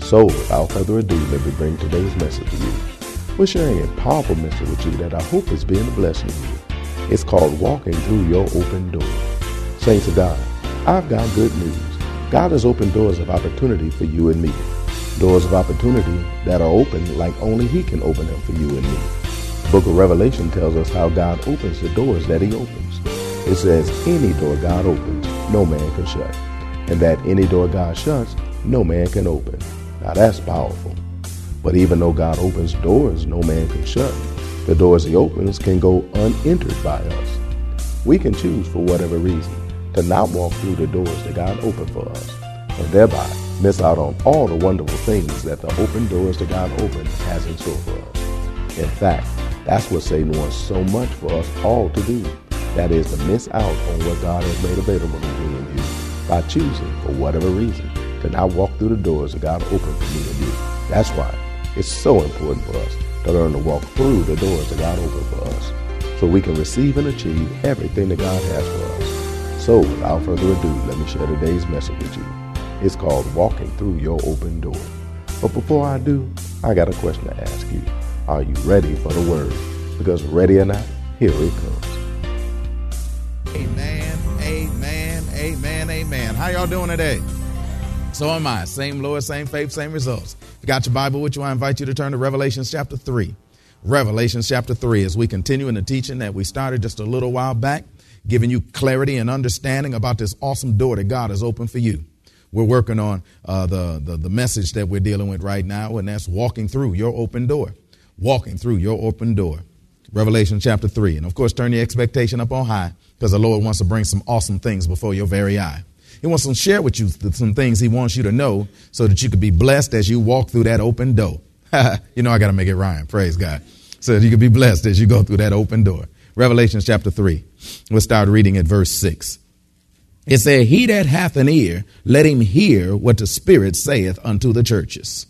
So, without further ado, let me bring today's message to you. We're sharing a powerful message with you that I hope is being a blessing to you. It's called Walking Through Your Open Door. Saints of God, I've got good news. God has opened doors of opportunity for you and me. Doors of opportunity that are open like only He can open them for you and me. The book of Revelation tells us how God opens the doors that He opens. It says, Any door God opens, no man can shut. And that any door God shuts, no man can open. Now that's powerful. But even though God opens doors no man can shut, the doors he opens can go unentered by us. We can choose for whatever reason to not walk through the doors that God opened for us, and thereby miss out on all the wonderful things that the open doors that God opened has in store for us. In fact, that's what Satan wants so much for us all to do. That is to miss out on what God has made available to you and you by choosing, for whatever reason, to not walk through the doors that God opened for me and you. That's why it's so important for us to learn to walk through the doors that God opened for us so we can receive and achieve everything that God has for us. So, without further ado, let me share today's message with you. It's called Walking Through Your Open Door. But before I do, I got a question to ask you. Are you ready for the word? Because ready or not, here it comes. Amen, amen, amen, amen. How y'all doing today? So am I. Same Lord, same faith, same results. If you got your Bible with you, I invite you to turn to Revelation chapter 3. Revelation chapter 3 as we continue in the teaching that we started just a little while back, giving you clarity and understanding about this awesome door that God has opened for you. We're working on uh, the, the, the message that we're dealing with right now, and that's walking through your open door. Walking through your open door. Revelation chapter 3. And of course, turn your expectation up on high because the Lord wants to bring some awesome things before your very eye. He wants to share with you some things he wants you to know so that you could be blessed as you walk through that open door. you know, I got to make it rhyme. Praise God. So that you can be blessed as you go through that open door. Revelation chapter 3. We'll start reading at verse 6. It said, He that hath an ear, let him hear what the Spirit saith unto the churches.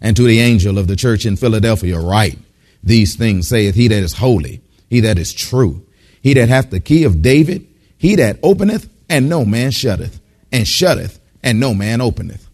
And to the angel of the church in Philadelphia write, These things saith he that is holy, he that is true, he that hath the key of David, he that openeth, and no man shutteth, and shutteth, and no man openeth.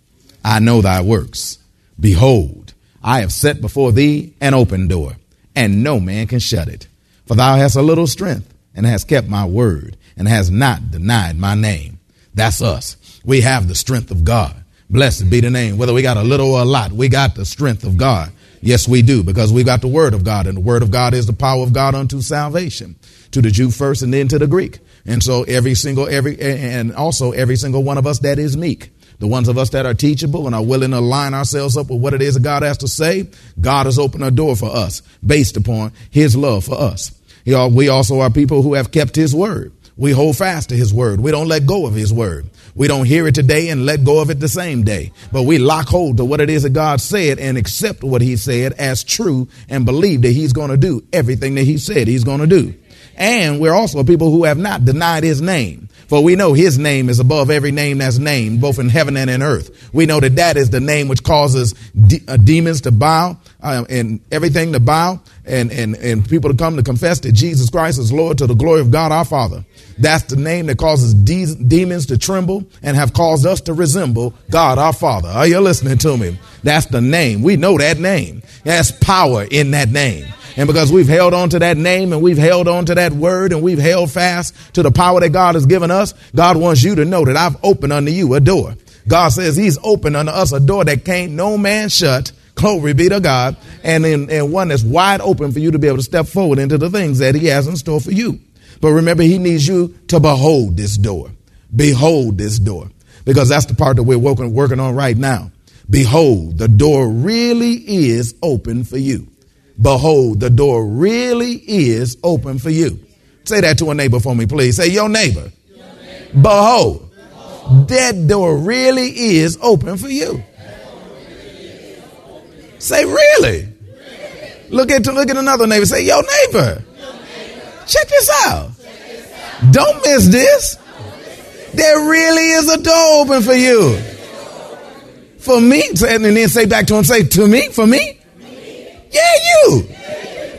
I know thy works. Behold, I have set before thee an open door, and no man can shut it. For thou hast a little strength, and hast kept my word, and hast not denied my name. That's us. We have the strength of God. Blessed be the name. Whether we got a little or a lot, we got the strength of God. Yes, we do, because we got the word of God, and the word of God is the power of God unto salvation, to the Jew first and then to the Greek. And so every single, every, and also every single one of us that is meek. The ones of us that are teachable and are willing to line ourselves up with what it is that God has to say, God has opened a door for us based upon his love for us. We also are people who have kept his word. We hold fast to his word. We don't let go of his word. We don't hear it today and let go of it the same day, but we lock hold to what it is that God said and accept what he said as true and believe that he's going to do everything that he said he's going to do. And we're also people who have not denied his name. For we know his name is above every name that's named, both in heaven and in earth. We know that that is the name which causes de- uh, demons to bow uh, and everything to bow and, and, and people to come to confess that Jesus Christ is Lord to the glory of God our Father. That's the name that causes de- demons to tremble and have caused us to resemble God our Father. Are you listening to me? That's the name. We know that name. There's power in that name. And because we've held on to that name and we've held on to that word and we've held fast to the power that God has given us, God wants you to know that I've opened unto you a door. God says he's opened unto us a door that can't no man shut. Glory be to God. And, in, and one that's wide open for you to be able to step forward into the things that he has in store for you. But remember, he needs you to behold this door. Behold this door. Because that's the part that we're working, working on right now. Behold, the door really is open for you. Behold, the door really is open for you. Say that to a neighbor for me, please. Say, your neighbor. Your neighbor. Behold, Behold, that door really is open for you. Say, really? really? Look at look at another neighbor. Say, your neighbor. Your neighbor. Check this out. Check this out. Don't miss this. There really is a door open for you. For me, and then say back to him, say, to me, for me? Yeah, you.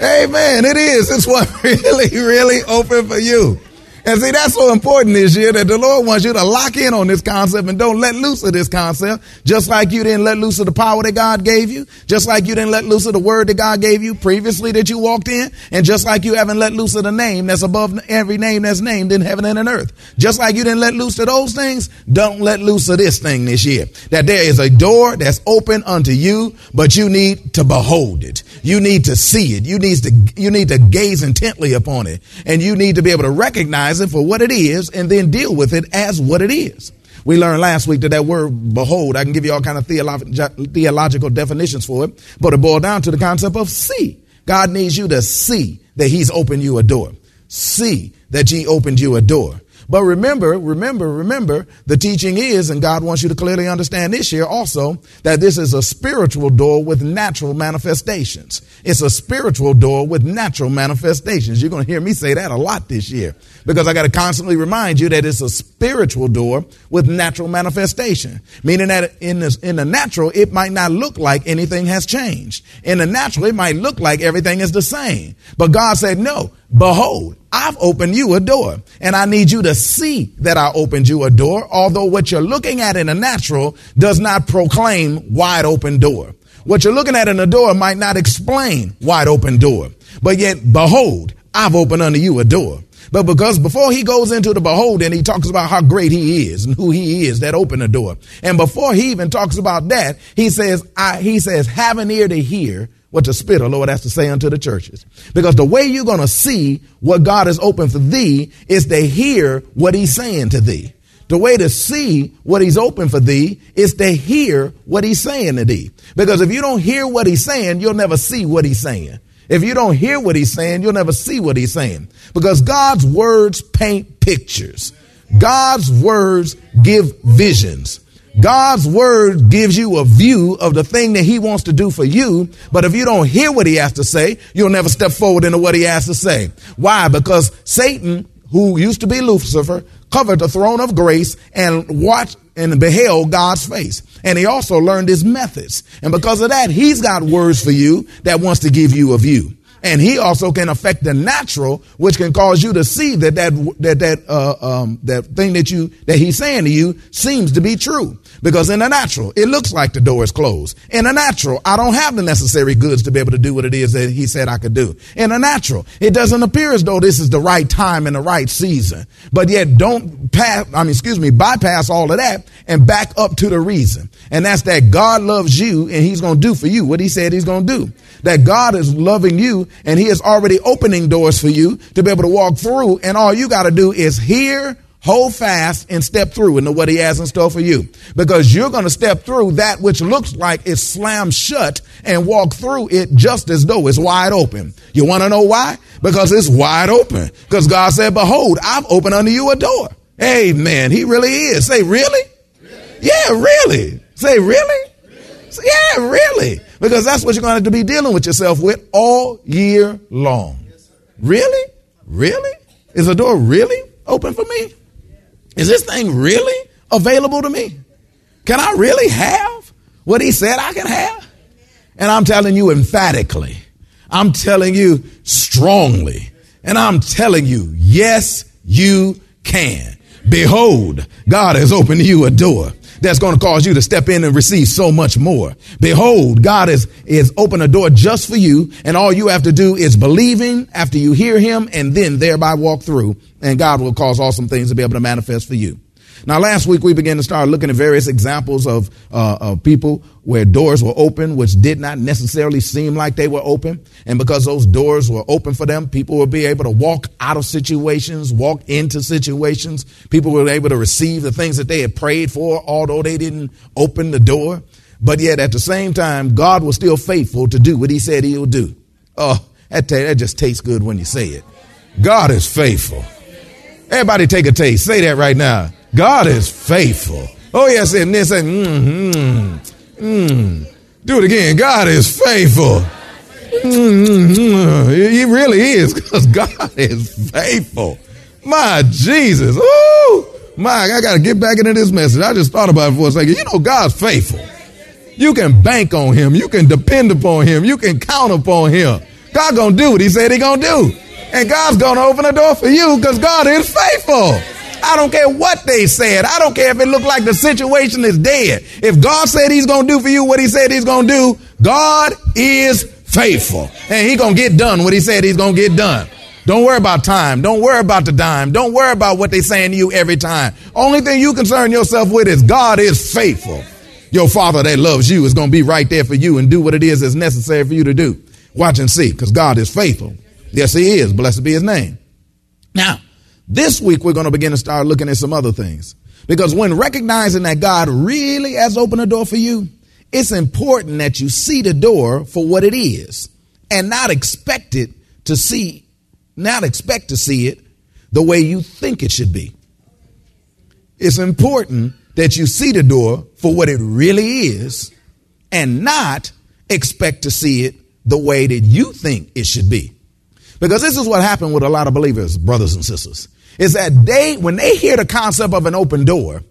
Amen. It is. It's what really, really open for you. And see, that's so important this year that the Lord wants you to lock in on this concept and don't let loose of this concept. Just like you didn't let loose of the power that God gave you. Just like you didn't let loose of the word that God gave you previously that you walked in. And just like you haven't let loose of the name that's above every name that's named in heaven and in earth. Just like you didn't let loose of those things, don't let loose of this thing this year. That there is a door that's open unto you, but you need to behold it. You need to see it. You need to, you need to gaze intently upon it. And you need to be able to recognize it for what it is and then deal with it as what it is. We learned last week that that word behold, I can give you all kind of theolo- theological definitions for it, but it boiled down to the concept of see. God needs you to see that he's opened you a door. See that he opened you a door. But remember, remember, remember, the teaching is, and God wants you to clearly understand this year also, that this is a spiritual door with natural manifestations. It's a spiritual door with natural manifestations. You're going to hear me say that a lot this year because I got to constantly remind you that it's a spiritual door with natural manifestation. Meaning that in the, in the natural, it might not look like anything has changed. In the natural, it might look like everything is the same. But God said, no, behold, I've opened you a door and I need you to see that I opened you a door. Although what you're looking at in the natural does not proclaim wide open door. What you're looking at in the door might not explain wide open door, but yet behold, I've opened unto you a door. But because before he goes into the beholding, he talks about how great he is and who he is that opened the door. And before he even talks about that, he says, I, he says, have an ear to hear what the Spirit of the Lord has to say unto the churches. Because the way you're going to see what God has opened for thee is to hear what he's saying to thee. The way to see what he's opened for thee is to hear what he's saying to thee. Because if you don't hear what he's saying, you'll never see what he's saying. If you don't hear what he's saying, you'll never see what he's saying. Because God's words paint pictures. God's words give visions. God's word gives you a view of the thing that he wants to do for you. But if you don't hear what he has to say, you'll never step forward into what he has to say. Why? Because Satan, who used to be Lucifer, covered the throne of grace and watched and beheld God's face. And he also learned his methods. And because of that, he's got words for you that wants to give you a view. And he also can affect the natural, which can cause you to see that that that that uh, um, that thing that you that he's saying to you seems to be true. Because in the natural, it looks like the door is closed. In the natural, I don't have the necessary goods to be able to do what it is that he said I could do. In the natural, it doesn't appear as though this is the right time and the right season. But yet don't pass, I mean, excuse me, bypass all of that and back up to the reason. And that's that God loves you and he's going to do for you what he said he's going to do. That God is loving you and he is already opening doors for you to be able to walk through. And all you got to do is hear hold fast and step through into what he has in store for you. Because you're going to step through that which looks like it's slammed shut and walk through it just as though it's wide open. You want to know why? Because it's wide open. Because God said, behold, I've opened unto you a door. Amen. He really is. Say, really? really? Yeah, really. Say, really? really? Yeah, really. Because that's what you're going to to be dealing with yourself with all year long. Really? Really? Is the door really open for me? Is this thing really available to me? Can I really have what he said I can have? And I'm telling you emphatically, I'm telling you strongly, and I'm telling you, yes, you can. Behold, God has opened you a door that's going to cause you to step in and receive so much more. Behold, God is, is open a door just for you. And all you have to do is believing after you hear him and then thereby walk through and God will cause awesome things to be able to manifest for you. Now, last week we began to start looking at various examples of, uh, of people where doors were open, which did not necessarily seem like they were open. And because those doors were open for them, people would be able to walk out of situations, walk into situations. People were able to receive the things that they had prayed for, although they didn't open the door. But yet at the same time, God was still faithful to do what he said he'll do. Oh, that, that just tastes good when you say it. God is faithful. Everybody take a taste. Say that right now. God is faithful. Oh, yes, and this and mm, mm, mm. Do it again. God is faithful. Mm-hmm. He really is because God is faithful. My Jesus. Oh, my, I got to get back into this message. I just thought about it for a second. You know, God's faithful. You can bank on him. You can depend upon him. You can count upon him. God gonna do what he said he gonna do. And God's gonna open the door for you because God is faithful. I don't care what they said. I don't care if it looked like the situation is dead. If God said he's going to do for you what he said he's going to do, God is faithful. And he's going to get done what he said he's going to get done. Don't worry about time. Don't worry about the dime. Don't worry about what they're saying to you every time. Only thing you concern yourself with is God is faithful. Your father that loves you is going to be right there for you and do what it is that's necessary for you to do. Watch and see because God is faithful. Yes, he is. Blessed be his name. Now, this week, we're going to begin to start looking at some other things. Because when recognizing that God really has opened a door for you, it's important that you see the door for what it is and not expect it to see, not expect to see it the way you think it should be. It's important that you see the door for what it really is and not expect to see it the way that you think it should be. Because this is what happened with a lot of believers, brothers and sisters is that they, when they hear the concept of an open door,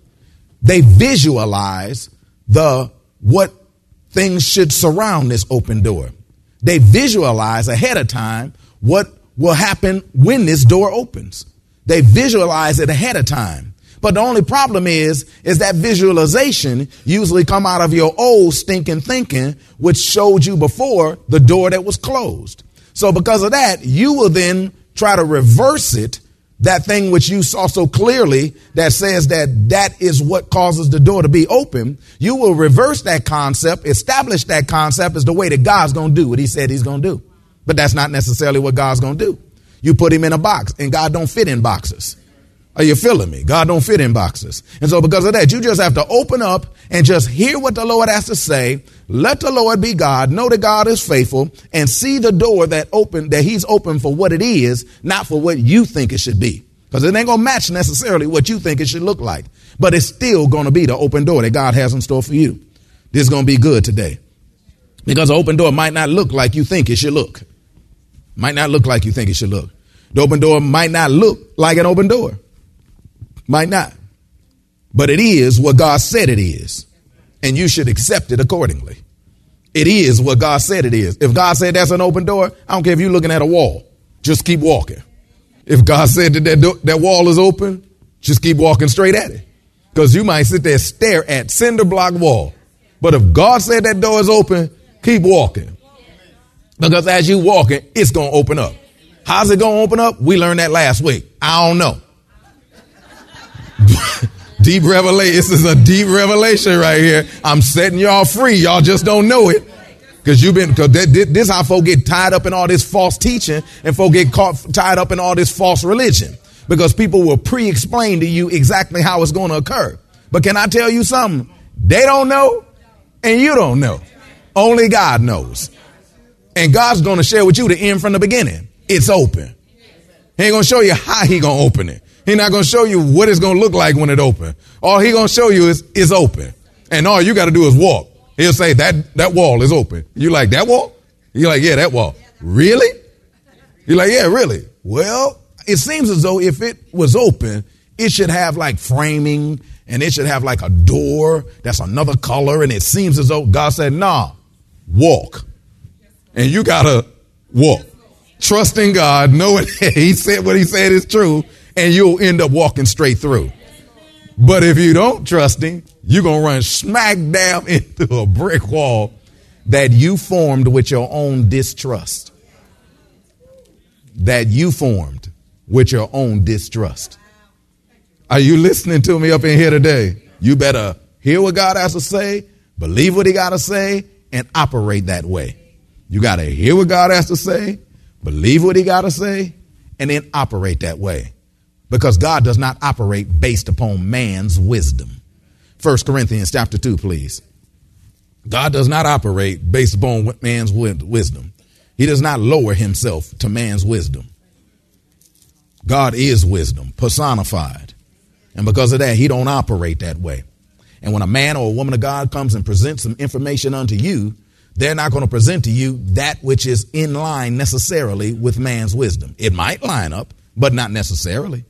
they visualize the, what things should surround this open door. They visualize ahead of time what will happen when this door opens. They visualize it ahead of time. But the only problem is, is that visualization usually come out of your old stinking thinking, which showed you before the door that was closed. So because of that, you will then try to reverse it that thing which you saw so clearly that says that that is what causes the door to be open, you will reverse that concept, establish that concept as the way that God's going to do what he said he's going to do. But that's not necessarily what God's going to do. You put him in a box and God don't fit in boxes. Are you feeling me? God don't fit in boxes. And so because of that, you just have to open up and just hear what the Lord has to say. Let the Lord be God. Know that God is faithful and see the door that open, that he's open for what it is, not for what you think it should be. Because it ain't to match necessarily what you think it should look like. But it's still to be the open door that God has in store for you. This is to be good today. Because the open door might not look like you think it should look. Might not look like you think it should look. The open door might not look like an open door. Might not. But it is what God said it is. And you should accept it accordingly. It is what God said it is. If God said that's an open door, I don't care if you're looking at a wall. Just keep walking. If God said that that, that wall is open, just keep walking straight at it. Because you might sit there stare at cinder block wall. But if God said that door is open, keep walking. Because as you walking, it's going to open up. How's it going to open up? We learned that last week. I don't know. Deep revelation. This is a deep revelation right here. I'm setting y'all free. Y'all just don't know it. Because you've been, because this how folk get tied up in all this false teaching and folk get caught tied up in all this false religion. Because people will pre-explain to you exactly how it's going to occur. But can I tell you something? They don't know and you don't know. Only God knows. And God's going to share with you the end from the beginning. It's open. He ain't going to show you how he going to open it. He's not going to show you what it's going to look like when it open. All he going to show you is it's open. And all you got to do is walk. He'll say that that wall is open. You like that wall? You're like, yeah, that wall. Really? You're like, yeah, really. Well, it seems as though if it was open, it should have like framing and it should have like a door that's another color. And it seems as though God said, nah, walk. And you gotta walk. Trust in God, knowing he said what he said is true, and you'll end up walking straight through. But if you don't trust him, you're going to run smack down into a brick wall that you formed with your own distrust. That you formed with your own distrust. Are you listening to me up in here today? You better hear what God has to say, believe what He got to say, and operate that way. You got to hear what God has to say, believe what He got to say, and then operate that way. Because God does not operate based upon man's wisdom. First Corinthians chapter 2, please. God does not operate based upon man's wisdom. He does not lower himself to man's wisdom. God is wisdom personified. And because of that, he don't operate that way. And when a man or a woman of God comes and presents some information unto you, they're not going to present to you that which is in line necessarily with man's wisdom. It might line up, but not necessarily.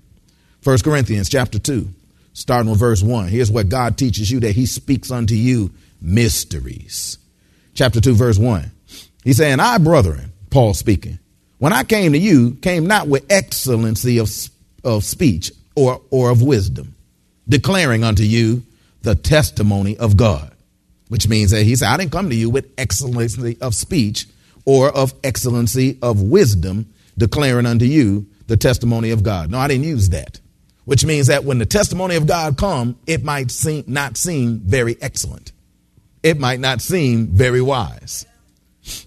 First Corinthians chapter 2, starting with verse 1. Here's what God teaches you that he speaks unto you mysteries. Chapter 2, verse 1. He's saying, I, brethren, Paul speaking, when I came to you, came not with excellency of, of speech or, or of wisdom, declaring unto you the testimony of God. Which means that he said, I didn't come to you with excellency of speech or of excellency of wisdom, declaring unto you the testimony of God. No, I didn't use that. Which means that when the testimony of God come, it might seem not seem very excellent. It might not seem very wise.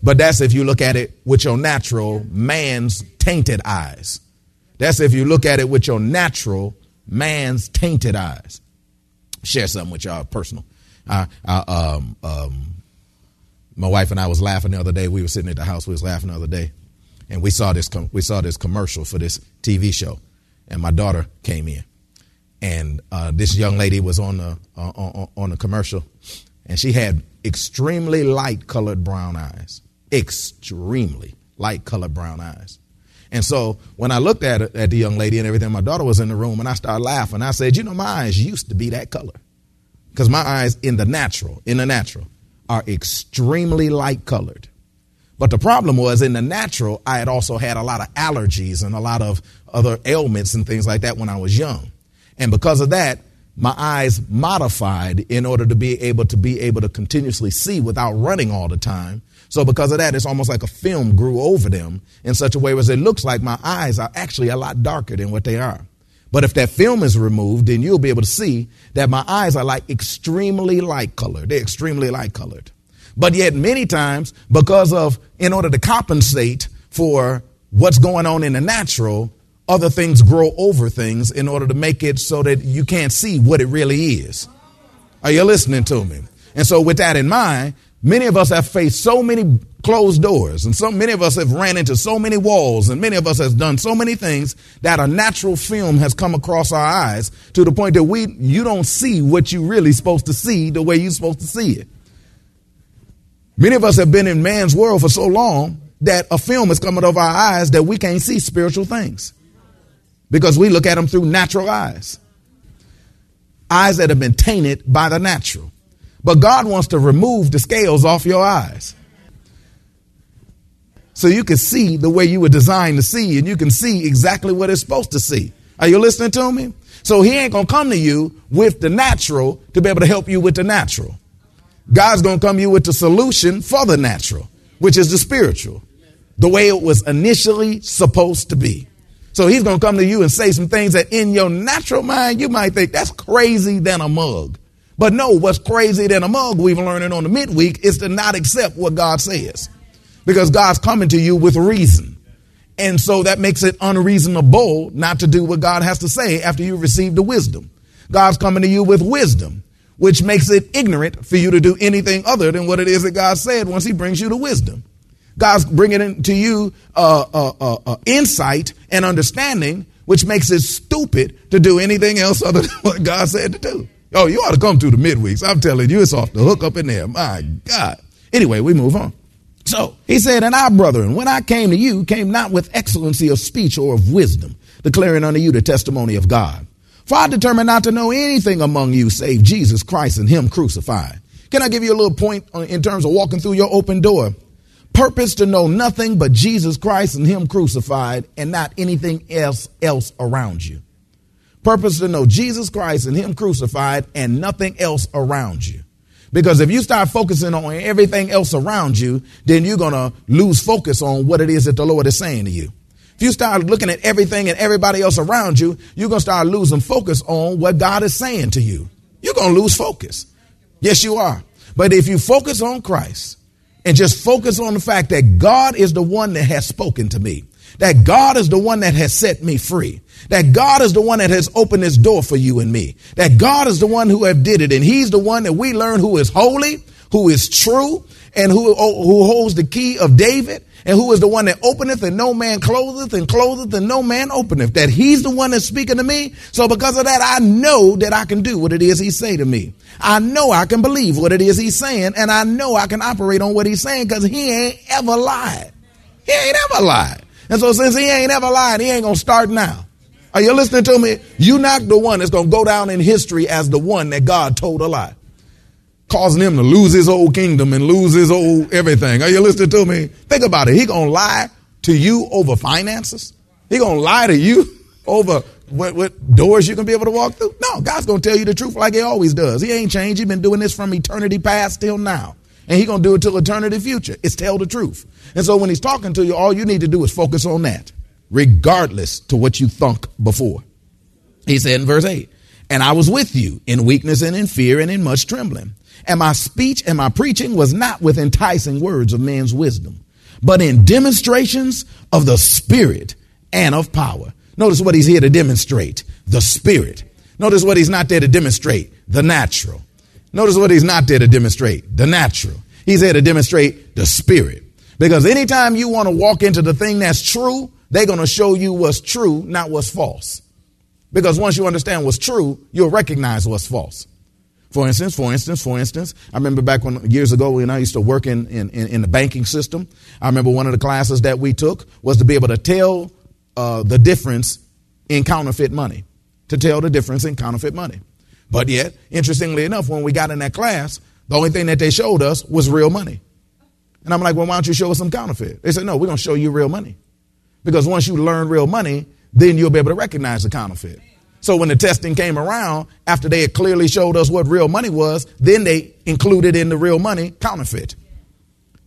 But that's if you look at it with your natural man's tainted eyes. That's if you look at it with your natural man's tainted eyes. Share something with y'all personal. I, I, um, um, my wife and I was laughing the other day. We were sitting at the house. We was laughing the other day, and we saw this. Com- we saw this commercial for this TV show, and my daughter came in, and uh, this young lady was on the uh, on, the commercial, and she had extremely light colored brown eyes, extremely light colored brown eyes. And so when I looked at at the young lady and everything, my daughter was in the room and I started laughing. I said, you know, my eyes used to be that color. Because my eyes in the natural, in the natural, are extremely light colored. But the problem was in the natural, I had also had a lot of allergies and a lot of other ailments and things like that when I was young. And because of that, my eyes modified in order to be able to be able to continuously see without running all the time. So because of that, it's almost like a film grew over them in such a way as it looks like my eyes are actually a lot darker than what they are. But if that film is removed, then you'll be able to see that my eyes are like extremely light colored. They're extremely light colored. But yet many times, because of, in order to compensate for what's going on in the natural, other things grow over things in order to make it so that you can't see what it really is. Are you listening to me? And so with that in mind, Many of us have faced so many closed doors and so many of us have ran into so many walls and many of us has done so many things that a natural film has come across our eyes to the point that we you don't see what you really supposed to see the way you're supposed to see it. Many of us have been in man's world for so long that a film is coming over our eyes that we can't see spiritual things because we look at them through natural eyes. Eyes that have been tainted by the natural. But God wants to remove the scales off your eyes. So you can see the way you were designed to see, and you can see exactly what it's supposed to see. Are you listening to me? So he ain't gonna come to you with the natural to be able to help you with the natural. God's gonna come to you with the solution for the natural, which is the spiritual, the way it was initially supposed to be. So he's gonna come to you and say some things that in your natural mind you might think that's crazy than a mug. But no, what's crazy than a mug we've learning on the midweek is to not accept what God says. Because God's coming to you with reason. And so that makes it unreasonable not to do what God has to say after you receive the wisdom. God's coming to you with wisdom, which makes it ignorant for you to do anything other than what it is that God said once He brings you the wisdom. God's bringing to you uh, uh, uh, uh, insight and understanding, which makes it stupid to do anything else other than what God said to do. Oh, you ought to come to the midweeks. I'm telling you, it's off the hook up in there. My God. Anyway, we move on. So he said, And I, brethren, when I came to you, came not with excellency of speech or of wisdom, declaring unto you the testimony of God. For I determined not to know anything among you save Jesus Christ and Him crucified. Can I give you a little point in terms of walking through your open door? Purpose to know nothing but Jesus Christ and Him crucified and not anything else else around you. Purpose to know Jesus Christ and Him crucified and nothing else around you. Because if you start focusing on everything else around you, then you're going to lose focus on what it is that the Lord is saying to you. If you start looking at everything and everybody else around you, you're going to start losing focus on what God is saying to you. You're going to lose focus. Yes, you are. But if you focus on Christ and just focus on the fact that God is the one that has spoken to me, that God is the one that has set me free, that God is the one that has opened this door for you and me, that God is the one who have did it, and He's the one that we learn who is holy, who is true, and who, oh, who holds the key of David, and who is the one that openeth and no man clotheth and clotheth and no man openeth? That he's the one that's speaking to me? So because of that i know that i can do what it is he say to me. I know i can believe what it is he's saying and i know i can operate on what he's saying because he ain't ever lied. He ain't ever lied. And so since he ain't ever lied he ain't gonna start now. Are you listening to me? You not the one that's gonna go down in history as the one that god told a lie causing him to lose his old kingdom and lose his old everything. Are you listening to me? Think about it. He gonna lie to you over finances. He gonna lie to you over what, what doors you can be able to walk through. No, God's gonna tell you the truth like He always does. He ain't changed. He been doing this from eternity past till now, and He gonna do it till eternity future. It's tell the truth. And so when He's talking to you, all you need to do is focus on that, regardless to what you thunk before. He said in verse eight. And I was with you in weakness and in fear and in much trembling. And my speech and my preaching was not with enticing words of man's wisdom, but in demonstrations of the Spirit and of power. Notice what he's here to demonstrate the Spirit. Notice what he's not there to demonstrate the natural. Notice what he's not there to demonstrate the natural. He's there to demonstrate the Spirit. Because anytime you want to walk into the thing that's true, they're going to show you what's true, not what's false. Because once you understand what's true, you'll recognize what's false. For instance, for instance, for instance, I remember back when years ago when I used to work in, in, in the banking system, I remember one of the classes that we took was to be able to tell uh, the difference in counterfeit money, to tell the difference in counterfeit money. But yet, interestingly enough, when we got in that class, the only thing that they showed us was real money. And I'm like, well, why don't you show us some counterfeit? They said, no, we're going to show you real money. Because once you learn real money, then you'll be able to recognize the counterfeit. So when the testing came around, after they had clearly showed us what real money was, then they included in the real money counterfeit.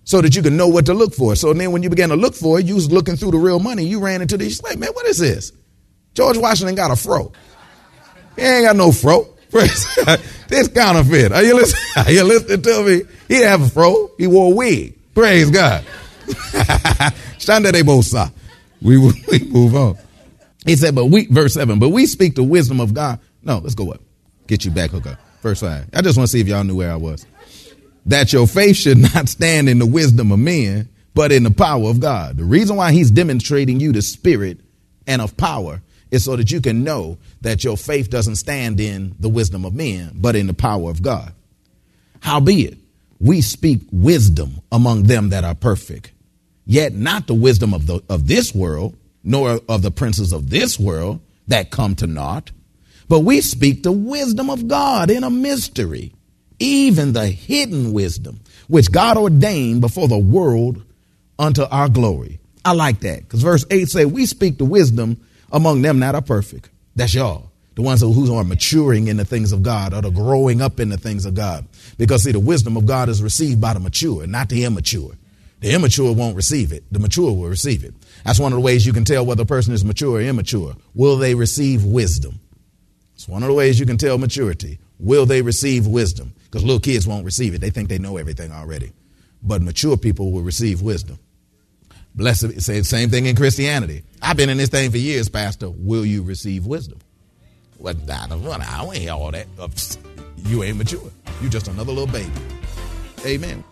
So that you can know what to look for. So then when you began to look for it, you was looking through the real money, you ran into this, like, man, what is this? George Washington got a fro. He ain't got no fro. this counterfeit. Are you listening? Are you listening to me? He didn't have a fro. He wore a wig. Praise God. Shanda de bosa. We, we move on. He said, but we, verse 7, but we speak the wisdom of God. No, let's go up. Get you back, hooker. Verse 5. I just want to see if y'all knew where I was. That your faith should not stand in the wisdom of men, but in the power of God. The reason why he's demonstrating you the spirit and of power is so that you can know that your faith doesn't stand in the wisdom of men, but in the power of God. Howbeit, we speak wisdom among them that are perfect, yet not the wisdom of, the, of this world nor of the princes of this world that come to naught. But we speak the wisdom of God in a mystery, even the hidden wisdom, which God ordained before the world unto our glory. I like that because verse 8 say, We speak the wisdom among them that are perfect. That's y'all. The ones who are maturing in the things of God or the growing up in the things of God. Because see, the wisdom of God is received by the mature, not the immature. The immature won't receive it. The mature will receive it. That's one of the ways you can tell whether a person is mature or immature. Will they receive wisdom? It's one of the ways you can tell maturity. Will they receive wisdom? Because little kids won't receive it. They think they know everything already. But mature people will receive wisdom. Blessed, say the same thing in Christianity. I've been in this thing for years, Pastor. Will you receive wisdom? Well, I don't, I don't hear all that. You ain't mature. You just another little baby. Amen.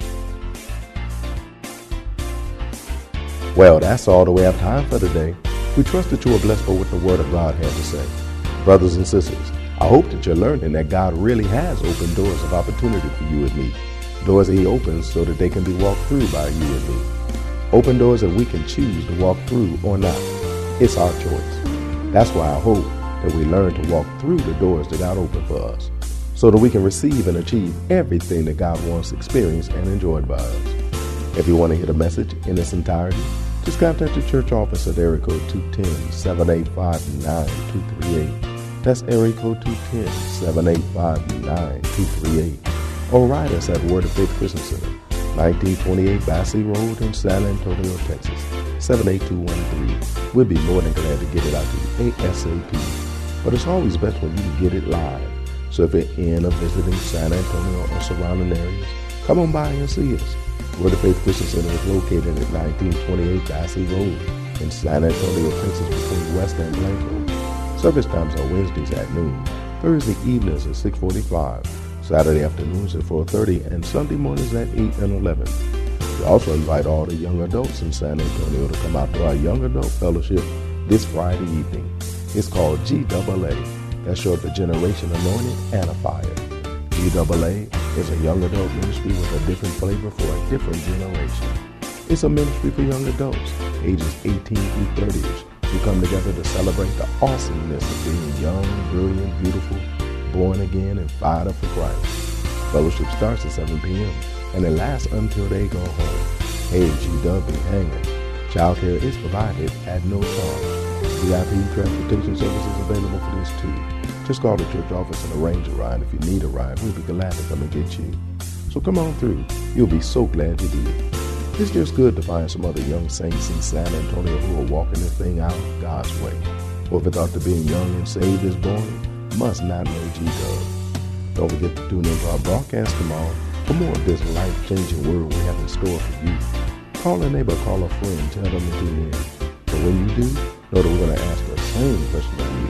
Well, that's all the way have time for today. We trust that you are blessed by what the Word of God has to say. Brothers and sisters, I hope that you're learning that God really has opened doors of opportunity for you and me. Doors that He opens so that they can be walked through by you and me. Open doors that we can choose to walk through or not. It's our choice. That's why I hope that we learn to walk through the doors that God opened for us so that we can receive and achieve everything that God wants experienced and enjoyed by us. If you want to hear the message in its entirety, just contact the church office at area code 210-785-9238. That's area code 210-785-9238. Or write us at Word of Faith Christian Center, 1928 Basse Road in San Antonio, Texas, 78213. We'll be more than glad to get it out to you ASAP. But it's always best when you can get it live. So if you're in or visiting San Antonio or surrounding areas, come on by and see us. Word of Faith Christian Center is located at 1928 Basse Road in San Antonio, Texas, between West and Blanco. Service times are Wednesdays at noon, Thursday evenings at 645, Saturday afternoons at 4.30, and Sunday mornings at 8 and 11. We also invite all the young adults in San Antonio to come out to our Young Adult Fellowship this Friday evening. It's called GAA. That's short for Generation Anointed and a Fire. GAA is a young adult ministry with a different flavor for a different generation. It's a ministry for young adults, ages 18 through 30s, who come together to celebrate the awesomeness of being young, brilliant, beautiful, born again, and fired up for Christ. Fellowship starts at 7 p.m and it lasts until they go home. AGW hanging. Childcare is provided at no charge. VIP transportation services available for this too. Just call the church office and arrange a ride. If you need a ride, we'll be glad to come and get you. So come on through. You'll be so glad you did. It's just good to find some other young saints in San Antonio who are walking this thing out God's way. Or if it thought to being young and saved is boring, must not know G-Dub. Don't forget to tune in to our broadcast tomorrow for more of this life changing word we have in store for you, call a neighbor, call a friend, tell them to tune in. But when you do, know that we're going to ask the same question of you.